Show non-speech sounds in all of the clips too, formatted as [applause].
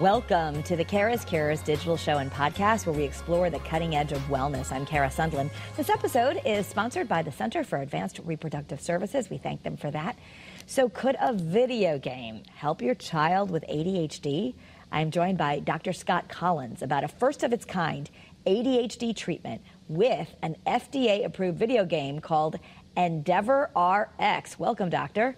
Welcome to the Kara's Cures digital show and podcast where we explore the cutting edge of wellness. I'm Kara Sundlun. This episode is sponsored by the Center for Advanced Reproductive Services. We thank them for that. So, could a video game help your child with ADHD? I'm joined by Dr. Scott Collins about a first of its kind ADHD treatment with an FDA approved video game called Endeavor RX. Welcome, Doctor.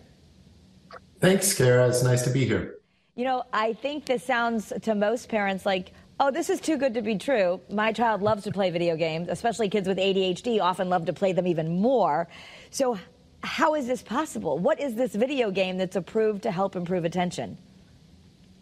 Thanks, Kara. It's nice to be here. You know, I think this sounds to most parents like, oh, this is too good to be true. My child loves to play video games, especially kids with ADHD often love to play them even more. So, how is this possible? What is this video game that's approved to help improve attention?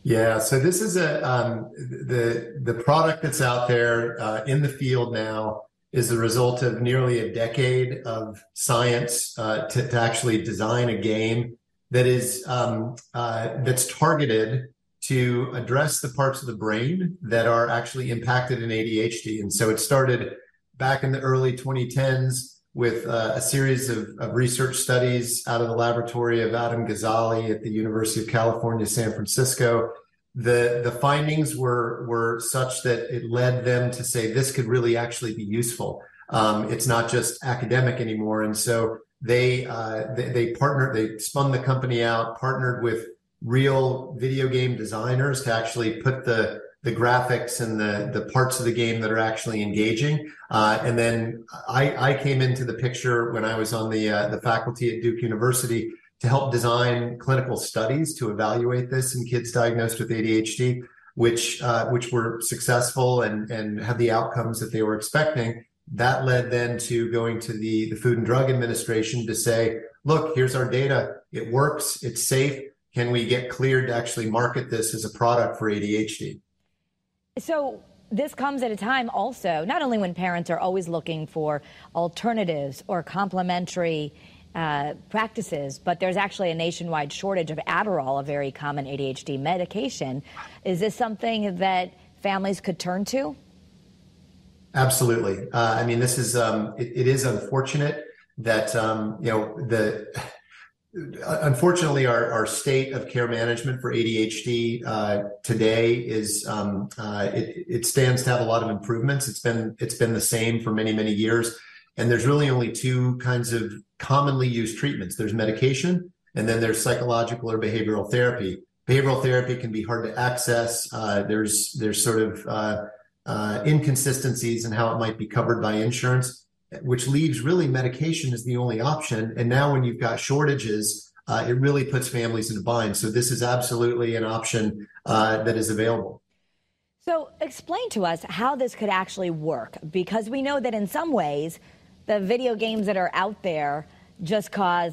Yeah, so this is a um, the the product that's out there uh, in the field now is the result of nearly a decade of science uh, to, to actually design a game that is um, uh, that's targeted to address the parts of the brain that are actually impacted in ADHD. And so it started back in the early 2010s with uh, a series of, of, research studies out of the laboratory of Adam Gazzaley at the University of California, San Francisco. The, the findings were, were such that it led them to say this could really actually be useful. Um, it's not just academic anymore. And so they, uh, they, they partnered, they spun the company out, partnered with real video game designers to actually put the the graphics and the the parts of the game that are actually engaging. Uh, and then I, I came into the picture when I was on the uh, the faculty at Duke University to help design clinical studies to evaluate this in kids diagnosed with ADHD, which uh, which were successful and and had the outcomes that they were expecting. That led then to going to the, the Food and Drug Administration to say, look, here's our data. It works. It's safe. Can we get cleared to actually market this as a product for ADHD? So this comes at a time also, not only when parents are always looking for alternatives or complementary uh, practices, but there's actually a nationwide shortage of Adderall, a very common ADHD medication. Is this something that families could turn to? Absolutely. Uh, I mean, this is um, it, it is unfortunate that um, you know the [laughs] unfortunately our, our state of care management for ADHD uh, today is um, uh, it, it stands to have a lot of improvements. It's been it's been the same for many many years, and there's really only two kinds of commonly used treatments. There's medication, and then there's psychological or behavioral therapy. Behavioral therapy can be hard to access. Uh, there's there's sort of uh, inconsistencies in how it might be covered by insurance, which leaves really medication as the only option. And now, when you've got shortages, uh, it really puts families in a bind. So, this is absolutely an option uh, that is available. So, explain to us how this could actually work, because we know that in some ways, the video games that are out there just cause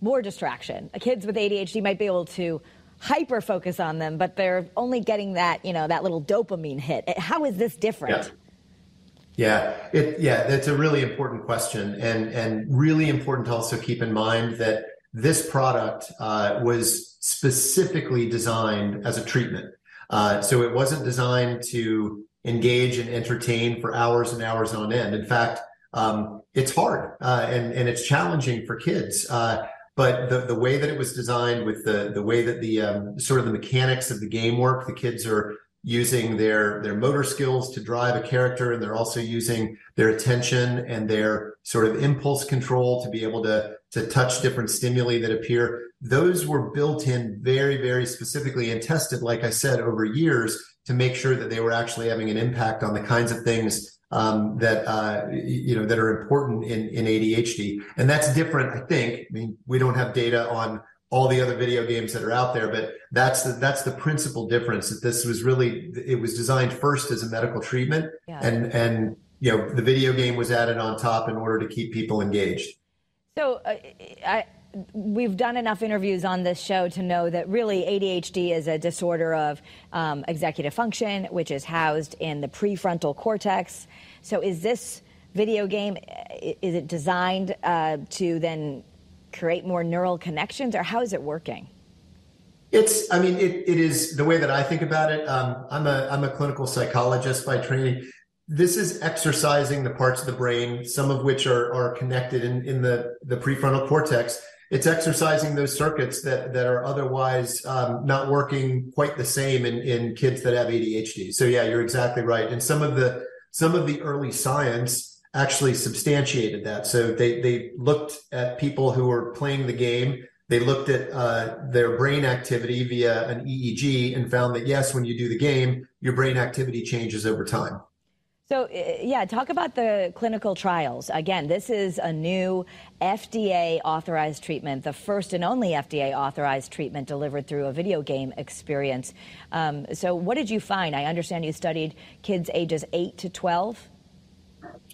more distraction. Kids with ADHD might be able to hyper focus on them, but they're only getting that, you know, that little dopamine hit. How is this different? Yeah. Yeah, it, yeah, that's a really important question, and and really important to also keep in mind that this product uh, was specifically designed as a treatment. Uh, so it wasn't designed to engage and entertain for hours and hours on end. In fact, um, it's hard uh, and and it's challenging for kids. But the, the way that it was designed with the the way that the um, sort of the mechanics of the game work the kids are using their their motor skills to drive a character and they're also using their attention and their sort of impulse control to be able to to touch different stimuli that appear. Those were built in very very specifically and tested like i said over years to make sure that they were actually having an impact on the kinds of things um, that uh, you know that are important in in ADHD, and that's different. I think. I mean, we don't have data on all the other video games that are out there, but that's the that's the principal difference. That this was really it was designed first as a medical treatment, yeah. and and you know the video game was added on top in order to keep people engaged. So, uh, I we've done enough interviews on this show to know that really ADHD is a disorder of um, executive function, which is housed in the prefrontal cortex. So, is this video game is it designed uh, to then create more neural connections, or how is it working? It's, I mean, it, it is the way that I think about it. Um, I'm a I'm a clinical psychologist by training this is exercising the parts of the brain, some of which are, are connected in, in the, the prefrontal cortex it's exercising those circuits that that are otherwise um, not working quite the same in in kids that have ADHD. So yeah, you're exactly right. And some of the some of the early science actually substantiated that. So they they looked at people who were playing the game. They looked at uh, their brain activity via an EEG and found that yes, when you do the game, your brain activity changes over time. So, uh, yeah, talk about the clinical trials. Again, this is a new FDA authorized treatment, the first and only FDA authorized treatment delivered through a video game experience. Um, so, what did you find? I understand you studied kids ages 8 to 12.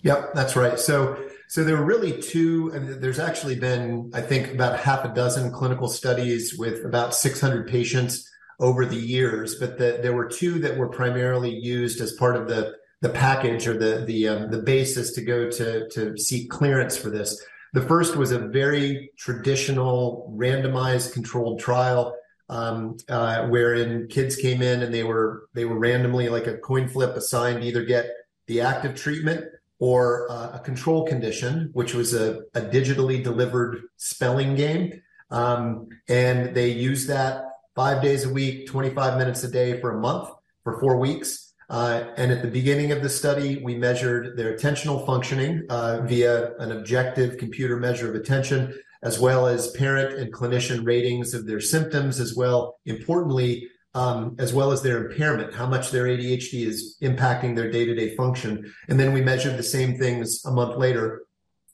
Yep, that's right. So, so there were really two, and there's actually been, I think, about half a dozen clinical studies with about 600 patients over the years, but the, there were two that were primarily used as part of the the package or the the um, the basis to go to to seek clearance for this. The first was a very traditional randomized controlled trial um, uh, wherein kids came in and they were they were randomly like a coin flip assigned to either get the active treatment or uh, a control condition, which was a, a digitally delivered spelling game. Um, and they used that five days a week, 25 minutes a day for a month for four weeks. Uh, and at the beginning of the study, we measured their attentional functioning uh, via an objective computer measure of attention, as well as parent and clinician ratings of their symptoms, as well, importantly, um, as well as their impairment, how much their ADHD is impacting their day to day function. And then we measured the same things a month later.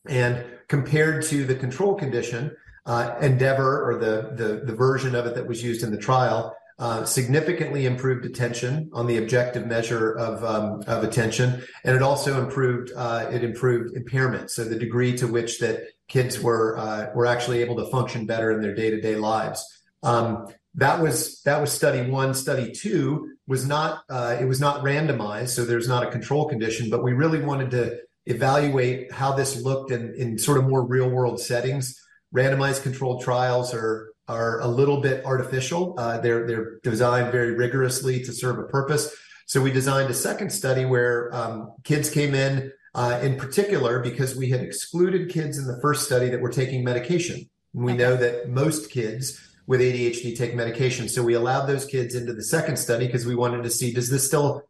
And compared to the control condition, uh, Endeavor, or the, the, the version of it that was used in the trial, uh, significantly improved attention on the objective measure of um, of attention, and it also improved uh, it improved impairment. So the degree to which that kids were uh, were actually able to function better in their day to day lives. Um, that was that was study one. Study two was not uh, it was not randomized, so there's not a control condition, but we really wanted to evaluate how this looked in in sort of more real world settings. Randomized controlled trials are are a little bit artificial. Uh, they're they're designed very rigorously to serve a purpose. So we designed a second study where um, kids came in, uh, in particular, because we had excluded kids in the first study that were taking medication. And we know that most kids with ADHD take medication. So we allowed those kids into the second study because we wanted to see does this still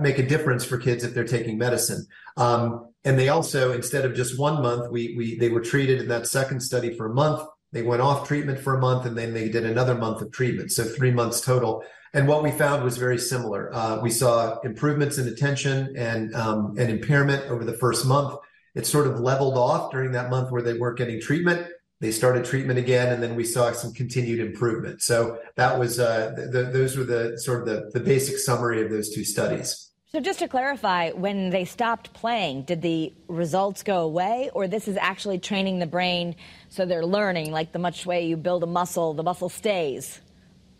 make a difference for kids if they're taking medicine. Um, and they also, instead of just one month, we we they were treated in that second study for a month they went off treatment for a month and then they did another month of treatment. So three months total. And what we found was very similar. Uh, we saw improvements in attention and, um, impairment over the first month. It sort of leveled off during that month where they weren't getting treatment. They started treatment again, and then we saw some continued improvement. So that was uh, those were the sort of the, the basic summary of those two studies. So just to clarify, when they stopped playing, did the results go away, or this is actually training the brain so they're learning, like the much way you build a muscle, the muscle stays?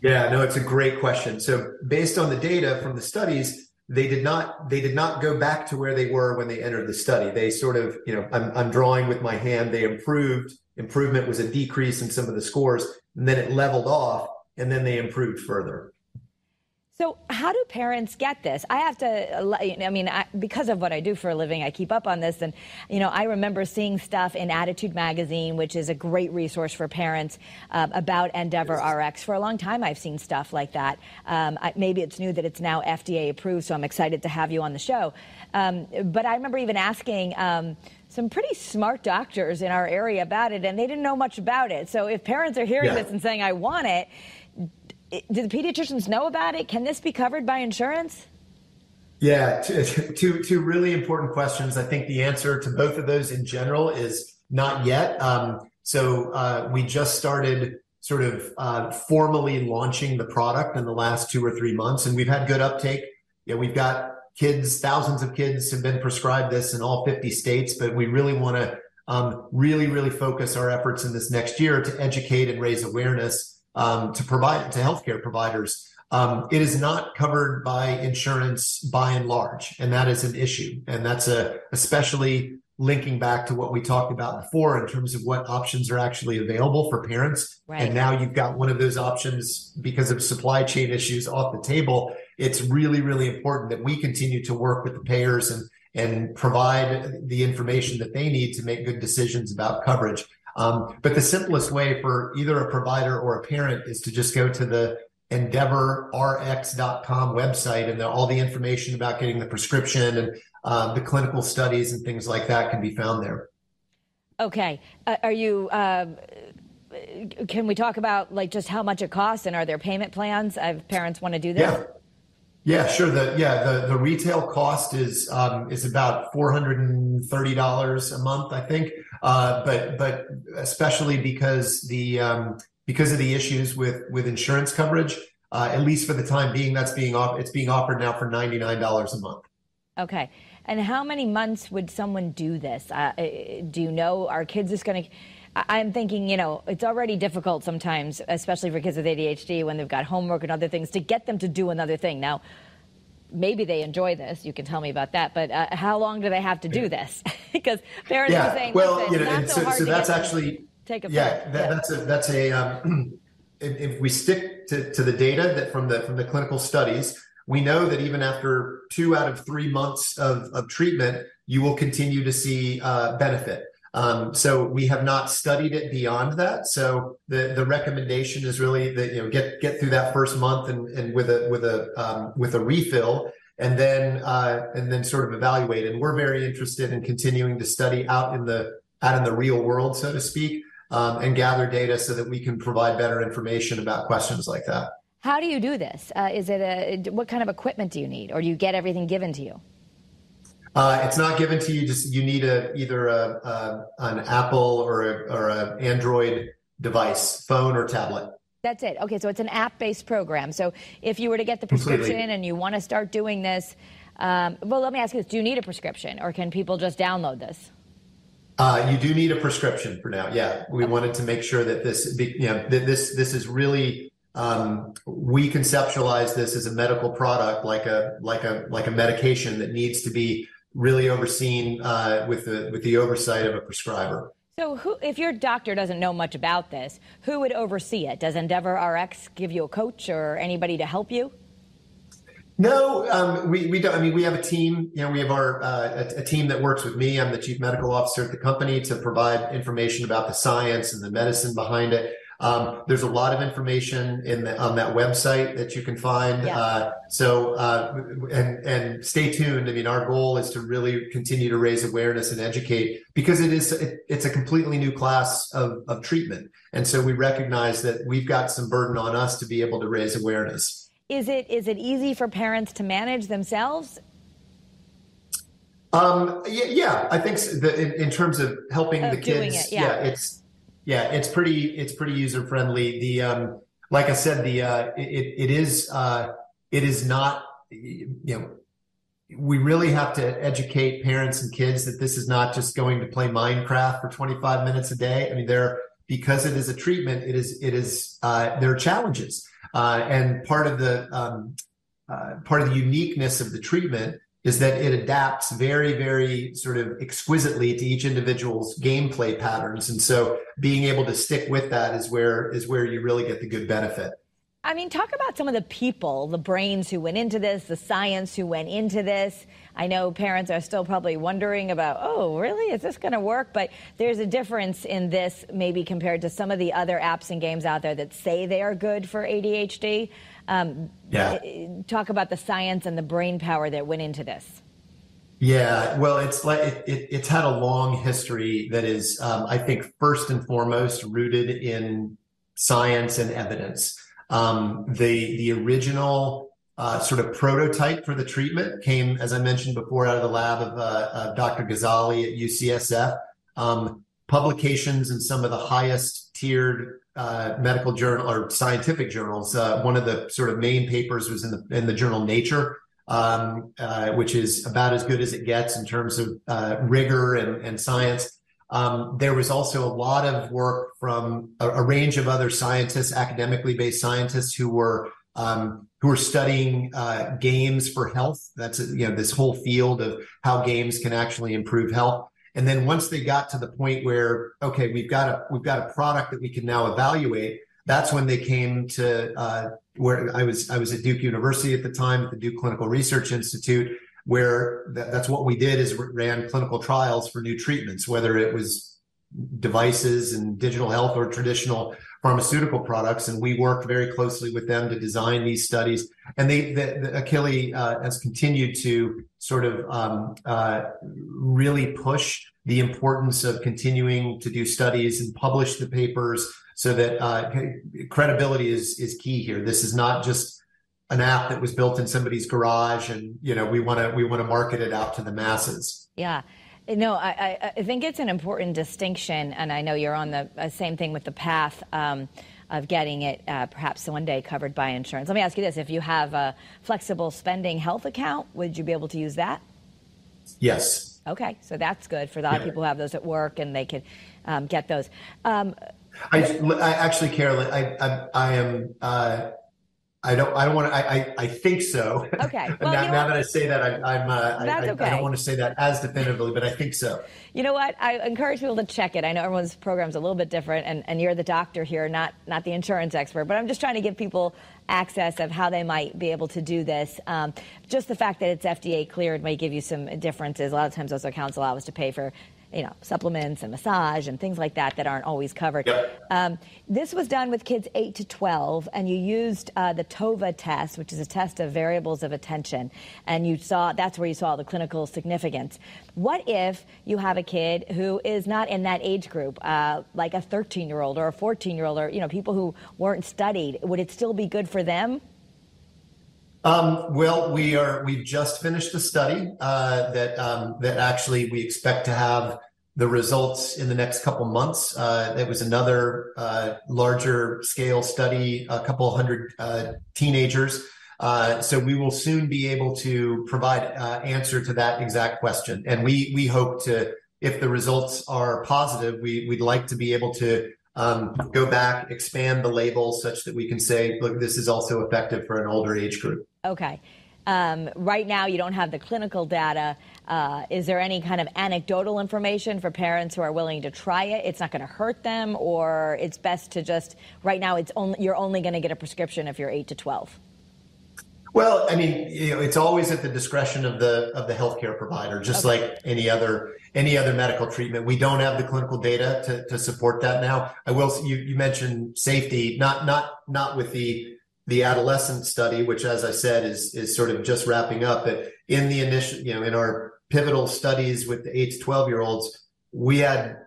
Yeah, no, it's a great question. So based on the data from the studies, they did not they did not go back to where they were when they entered the study. They sort of, you know, I'm, I'm drawing with my hand. They improved. Improvement was a decrease in some of the scores, and then it leveled off, and then they improved further. So, how do parents get this? I have to, I mean, I, because of what I do for a living, I keep up on this. And, you know, I remember seeing stuff in ADDitude Magazine, which is a great resource for parents uh, about Endeavor RX. For a long time, I've seen stuff like that. Um, I, maybe it's new that it's now FDA approved, so I'm excited to have you on the show. Um, but I remember even asking, um, some pretty smart doctors in our area about it, and they didn't know much about it. So if parents are hearing yeah. this and saying, I want it, do the pediatricians know about it? Can this be covered by insurance? Yeah, two, two really important questions. I think the answer to both of those in general is not yet. Um, so uh, we just started sort of uh, formally launching the product in the last two or three months, and we've had good uptake. Yeah, we've got kids, thousands of kids have been prescribed this in all 50 states, but we really want to um, really, really focus our efforts in this next year to educate and raise awareness um, to provide to healthcare providers. Um, it is not covered by insurance by and large, and that is an issue. And that's a especially linking back to what we talked about before in terms of what options are actually available for parents. Right. And now you've got one of those options because of supply chain issues off the table. It's really, really important that we continue to work with the payers and and provide the information that they need to make good decisions about coverage. Um, but the simplest way for either a provider or a parent is to just go to the endeavorrx.com website and the, all the information about getting the prescription and uh, the clinical studies and things like that can be found there. Okay. Uh, are you, uh, can we talk about like just how much it costs and are there payment plans if parents want to do this? Yeah. Yeah, sure. The yeah the the retail cost is um, is about four hundred and thirty dollars a month, I think. Uh, but but especially because the um, because of the issues with with insurance coverage, uh, at least for the time being, that's being off. It's being offered now for ninety nine dollars a month. Okay. And how many months would someone do this? Uh, uh do you know? Are kids just going to? I'm thinking, you know, it's already difficult sometimes, especially for kids with ADHD when they've got homework and other things, to get them to do another thing. Now, maybe they enjoy this. You can tell me about that. But uh, how long do they have to do this? [laughs] because parents yeah. are saying, well, you know, so, so, so that's actually take a yeah, that, yeah, that's a that's a um, [clears throat] if, if, we stick to, to the data that from the from the clinical studies, we know that even after two out of three months of, of treatment, you will continue to see uh, benefit. Um, so we have not studied it beyond that. So the the recommendation is really that you know get get through that first month and, and with a with a um, with a refill, and then uh, and then sort of evaluate. And we're very interested in continuing to study out in the out in the real world, so to speak, um, and gather data so that we can provide better information about questions like that. How do you do this? Uh, is it a what kind of equipment do you need, or do you get everything given to you? Uh, it's not given to you. Just you need a either a, a an Apple or a, or an Android device, phone or tablet. That's it. Okay, so it's an app-based program. So if you were to get the prescription Completely. and you want to start doing this, um, well, let me ask you this: Do you need a prescription, or can people just download this? Uh, you do need a prescription for now. Yeah, we okay. wanted to make sure that this, you know, that this this is really um, we conceptualize this as a medical product, like a like a like a medication that needs to be really overseen uh, with the with the oversight of a prescriber. So, who, if your doctor doesn't know much about this, who would oversee it? Does Endeavor RX give you a coach or anybody to help you? No, um, we we don't. I mean, we have a team. You know, we have our uh, a, a, team that works with me. I'm the chief medical officer at the company to provide information about the science and the medicine behind it. Um, there's a lot of information in the, on that website that you can find. Yeah. Uh, so uh, and and stay tuned. I mean, our goal is to really continue to raise awareness and educate because it is it, it's a completely new class of of treatment, and so we recognize that we've got some burden on us to be able to raise awareness. Is it is it easy for parents to manage themselves? Um, yeah, yeah, I think so. the, in, in, terms of helping of the kids, it, yeah. yeah, it's yeah, it's pretty it's pretty user friendly. The um, like I said, the uh, it it is uh, it is not you know we really have to educate parents and kids that this is not just going to play Minecraft for 25 minutes a day. I mean, there because it is a treatment, it is it is uh, there are challenges, uh, and part of the um, uh, part of the uniqueness of the treatment is that it adapts very, very sort of exquisitely to each individual's gameplay patterns. And so being able to stick with that is where is where you really get the good benefit. I mean, talk about some of the people, the brains who went into this, the science who went into this. I know parents are still probably wondering about, oh, really? Is this going to work? But there's a difference in this maybe compared to some of the other apps and games out there that say they are good for ADHD. Um, yeah. Talk about the science and the brain power that went into this. Yeah, well, it's like it, it, it's had a long history that is, um, I think, first and foremost rooted in science and evidence. Um, the the original uh, sort of prototype for the treatment came, as I mentioned before, out of the lab of, uh, of Dr. Gazzaley at UCSF. Um, publications in some of the highest tiered uh, medical journal or scientific journals. Uh, one of the sort of main papers was in the in the journal Nature, um, uh, which is about as good as it gets in terms of uh, rigor and, and science. Um, there was also a lot of work from a, a, range of other scientists, academically based scientists, who were um, who were studying uh, games for health. That's you know this whole field of how games can actually improve health. And then once they got to the point where, okay, we've got a we've got a product that we can now evaluate, that's when they came to uh, where I was I was at Duke University at the time at the Duke Clinical Research Institute, where th- that's what we did is ran clinical trials for new treatments, whether it was devices and digital health or traditional pharmaceutical products. And we worked very closely with them to design these studies. And they, the, the Akili uh, has continued to sort of um, uh, really push the importance of continuing to do studies and publish the papers so that uh, credibility is is key here. This is not just an app that was built in somebody's garage and you know we want to we want to market it out to the masses. Yeah. No I, I think it's an important distinction and i know you're on the uh, same thing with the path um, of getting it uh, perhaps one day covered by insurance. Let me ask you this. If you have a flexible spending health account would you be able to use that? Yes. Okay. So that's good for a lot yeah. of people who have those at work and they could um, get those. Um, I, I, actually carolyn i, I, I am uh, I don't. I don't want to. I, I. I think so. Okay. [laughs] Well, now, now that I say that, I, am Uh, That's I, okay. I, don't want to say that as definitively, but I think so. You know what? I encourage people to check it. I know everyone's program is a little bit different, and, and you're the doctor here, not not the insurance expert. But I'm just trying to give people access of how they might be able to do this. Um, just the fact that it's FDA cleared may give you some differences. A lot of times, those accounts allow us to pay for you know, supplements and massage and things like that that aren't always covered. Yep. Um, this was done with kids 8 to 12, and you used uh, the TOVA test, which is a test of variables of attention, and you saw that's where you saw the clinical significance. What if you have a kid who is not in that age group, uh, like a 13 year old or a 14 year old, or you know, people who weren't studied? Would it still be good for them? Um, well, we are. We've just finished the study uh, that um, that actually we expect to have the results in the next couple months. Uh, it was another uh, larger scale study, a couple hundred uh, teenagers. Uh, so we will soon be able to provide uh, answer to that exact question, and we we hope to, if the results are positive, we we'd like to be able to um, go back, expand the label such that we can say, look, this is also effective for an older age group. Okay. Um, right now, you don't have the clinical data. Uh, is there any kind of anecdotal information for parents who are willing to try it? It's not going to hurt them, or it's best to just right now. It's only you're only going to get a prescription if you're eight to twelve. Well, I mean, you know, it's always at the discretion of the of the healthcare provider, just okay. like any other any other medical treatment. We don't have the clinical data to, to support that now. I will. You, you mentioned safety, not not not with the the adolescent study, which, as I said, is is sort of just wrapping up. But in the initial, you know, in our pivotal studies with the eight to twelve year olds, we had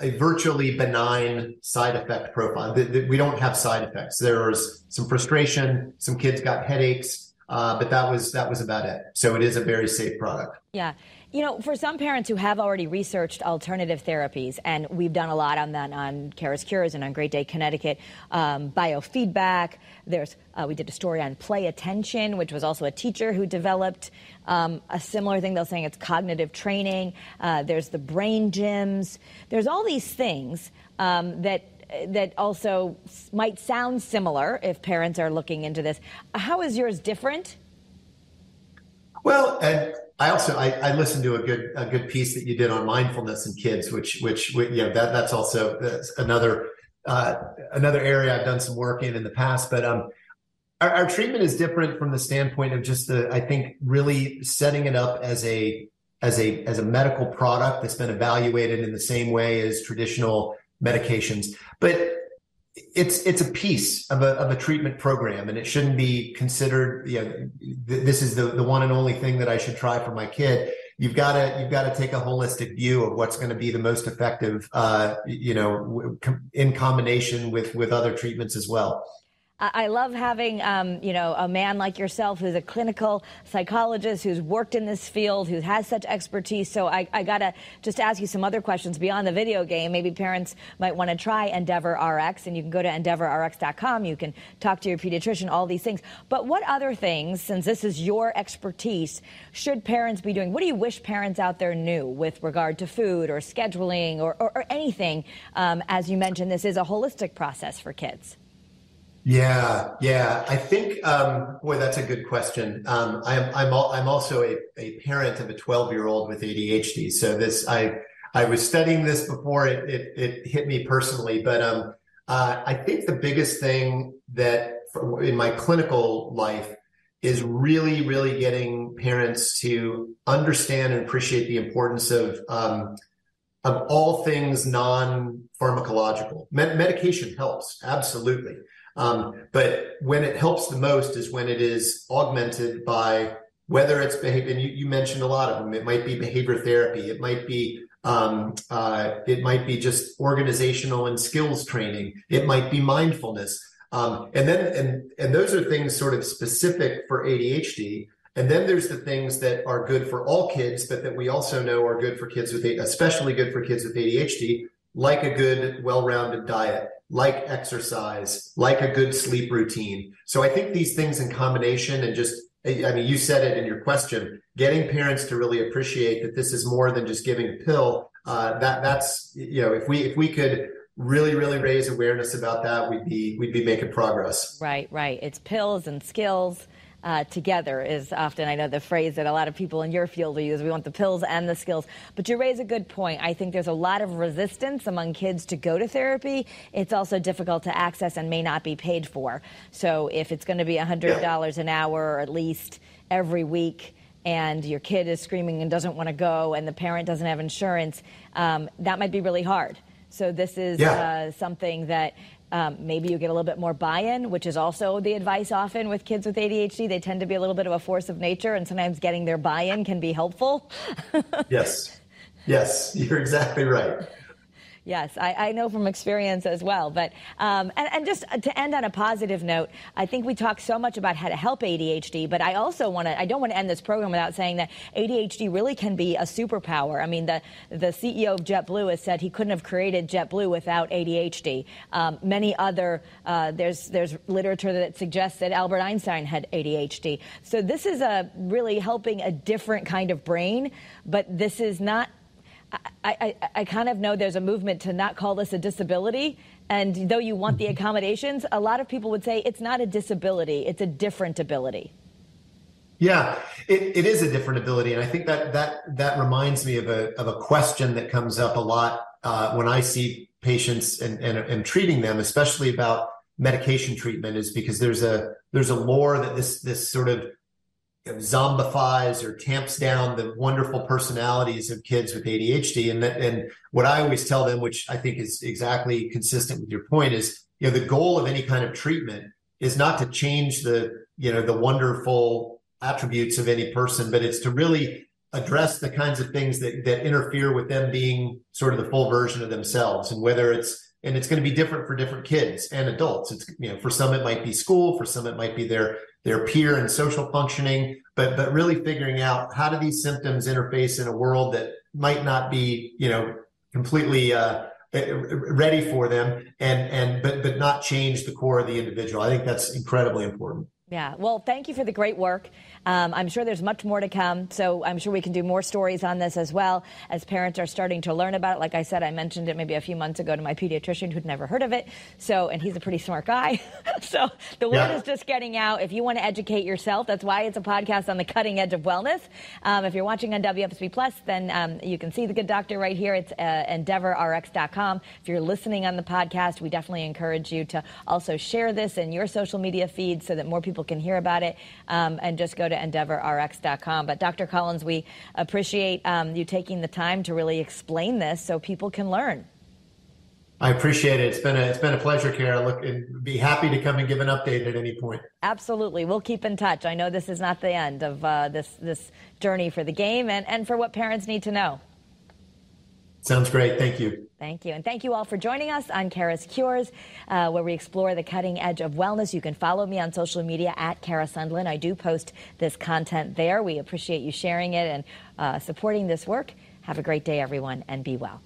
a virtually benign side effect profile. The, the, we don't have side effects. There was some frustration. Some kids got headaches, uh, but that was that was about it. So it is a very safe product. Yeah. You know, for some parents who have already researched alternative therapies, and we've done a lot on that on Kara's Cures and on Great Day Connecticut, um, biofeedback. There's uh, we did a story on play attention, which was also a teacher who developed um, a similar thing. They're saying it's cognitive training. Uh, there's the brain gyms. There's all these things um, that that also might sound similar if parents are looking into this. How is yours different? Well, and I also I, I, listened to a good a good piece that you did on mindfulness in kids, which which you know that that's also another uh, another area I've done some work in in the past. But um, our, our, treatment is different from the standpoint of just the I think really setting it up as a as a as a medical product that's been evaluated in the same way as traditional medications, but it's it's a piece of a of a treatment program, and it shouldn't be considered. You know, th- this is the the one and only thing that I should try for my kid. You've got to you've got to take a holistic view of what's going to be the most effective. Uh, you know, in combination with with other treatments as well. I love having, um, you know, a man like yourself who's a clinical psychologist who's worked in this field, who has such expertise. So I, I got to just ask you some other questions beyond the video game. Maybe parents might want to try Endeavor RX, and you can go to EndeavorRx.com. You can talk to your pediatrician, all these things. But what other things, since this is your expertise, should parents be doing? What do you wish parents out there knew with regard to food or scheduling or, or, or anything? Um, as you mentioned, this is a holistic process for kids. Yeah, yeah. I think, um, boy, that's a good question. Um, I'm, I'm, I'm also a, a parent of a 12 year old with ADHD. So this, I, I was studying this before it, it, it hit me personally, but, um, uh, I think the biggest thing that for, in my clinical life is really, really getting parents to understand and appreciate the importance of, um, of all things non-pharmacological. Med- medication helps, absolutely. Um, but when it helps the most is when it is augmented by whether it's behavior, and you, you mentioned a lot of them. It might be behavior therapy. It might be um, uh, it might be just organizational and skills training. It might be mindfulness. Um, and then and and those are things sort of specific for ADHD. And then there's the things that are good for all kids, but that we also know are good for kids with, especially good for kids with ADHD, like a good, well-rounded diet, like exercise, like a good sleep routine. So I think these things in combination and just, I mean, you said it in your question, getting parents to really appreciate that this is more than just giving a pill. Uh, that that's, you know, if we, if we could really really raise awareness about that we'd be we'd be making progress right right it's pills and skills uh, together is often, I know, the phrase that a lot of people in your field use. We want the pills and the skills. But you raise a good point. I think there's a lot of resistance among kids to go to therapy. It's also difficult to access and may not be paid for. So if it's going to be $100 an hour or at least every week, and your kid is screaming and doesn't want to go, and the parent doesn't have insurance, um, that might be really hard. So this is yeah. uh, something that um, maybe you get a little bit more buy-in, which is also the advice often with kids with ADHD. They tend to be a little bit of a force of nature, and sometimes getting their buy-in can be helpful. [laughs] yes, yes, [laughs] you're exactly right. Yes, I, I, know from experience as well. But um, and, and, just to end on a positive note, I think we talk so much about how to help ADHD, but I also want to. I don't want to end this program without saying that ADHD really can be a superpower. I mean, the the CEO of JetBlue has said he couldn't have created JetBlue without ADHD. Um, many other uh, there's there's literature that suggests that Albert Einstein had ADHD. So this is a really helping a different kind of brain, but this is not I, I, I, kind of know there's a movement to not call this a disability. And though you want the mm-hmm. accommodations, a lot of people would say it's not a disability, it's a different ability. Yeah, it, it is a different ability. And I think that that that reminds me of a of a question that comes up a lot uh, when I see patients and, and, and treating them, especially about medication treatment, is because there's a there's a lore that this this sort of zombifies or tamps down the wonderful personalities of kids with ADHD. And that, and what I always tell them, which I think is exactly consistent with your point, is you know the goal of any kind of treatment is not to change the you know the wonderful attributes of any person, but it's to really address the kinds of things that that interfere with them being sort of the full version of themselves, and whether it's and it's going to be different for different kids and adults. It's you know for some it might be school, for some it might be their their peer and social functioning, but but really figuring out how do these symptoms interface in a world that might not be you know completely uh, ready for them and and but but not change the core of the individual. I think that's incredibly important. Yeah. Well, thank you for the great work. Um, I'm sure there's much more to come, so I'm sure we can do more stories on this as well as parents are starting to learn about it. Like I said, I mentioned it maybe a few months ago to my pediatrician who'd never heard of it. So, and he's a pretty smart guy. [laughs] so the word yeah. is just getting out. If you want to educate yourself, that's why it's a podcast on the cutting edge of wellness. Um, if you're watching on WFSB Plus, then um, you can see the good doctor right here. It's uh, EndeavorRx.com. If you're listening on the podcast, we definitely encourage you to also share this in your social media feed so that more people can hear about it um, and just go to to EndeavorRx.com. But Dr. Collins, we appreciate um, you taking the time to really explain this so people can learn. I appreciate it. It's been a it's been a pleasure, Kara. Look, and be happy to come and give an update at any point. Absolutely, we'll keep in touch. I know this is not the end of uh, this this journey for the game and and for what parents need to know. Sounds great. Thank you. Thank you. And thank you all for joining us on Kara's Cures, uh, where we explore the cutting edge of wellness. You can follow me on social media at Kara Sundlun. I do post this content there. We appreciate you sharing it and uh, supporting this work. Have a great day, everyone, and be well.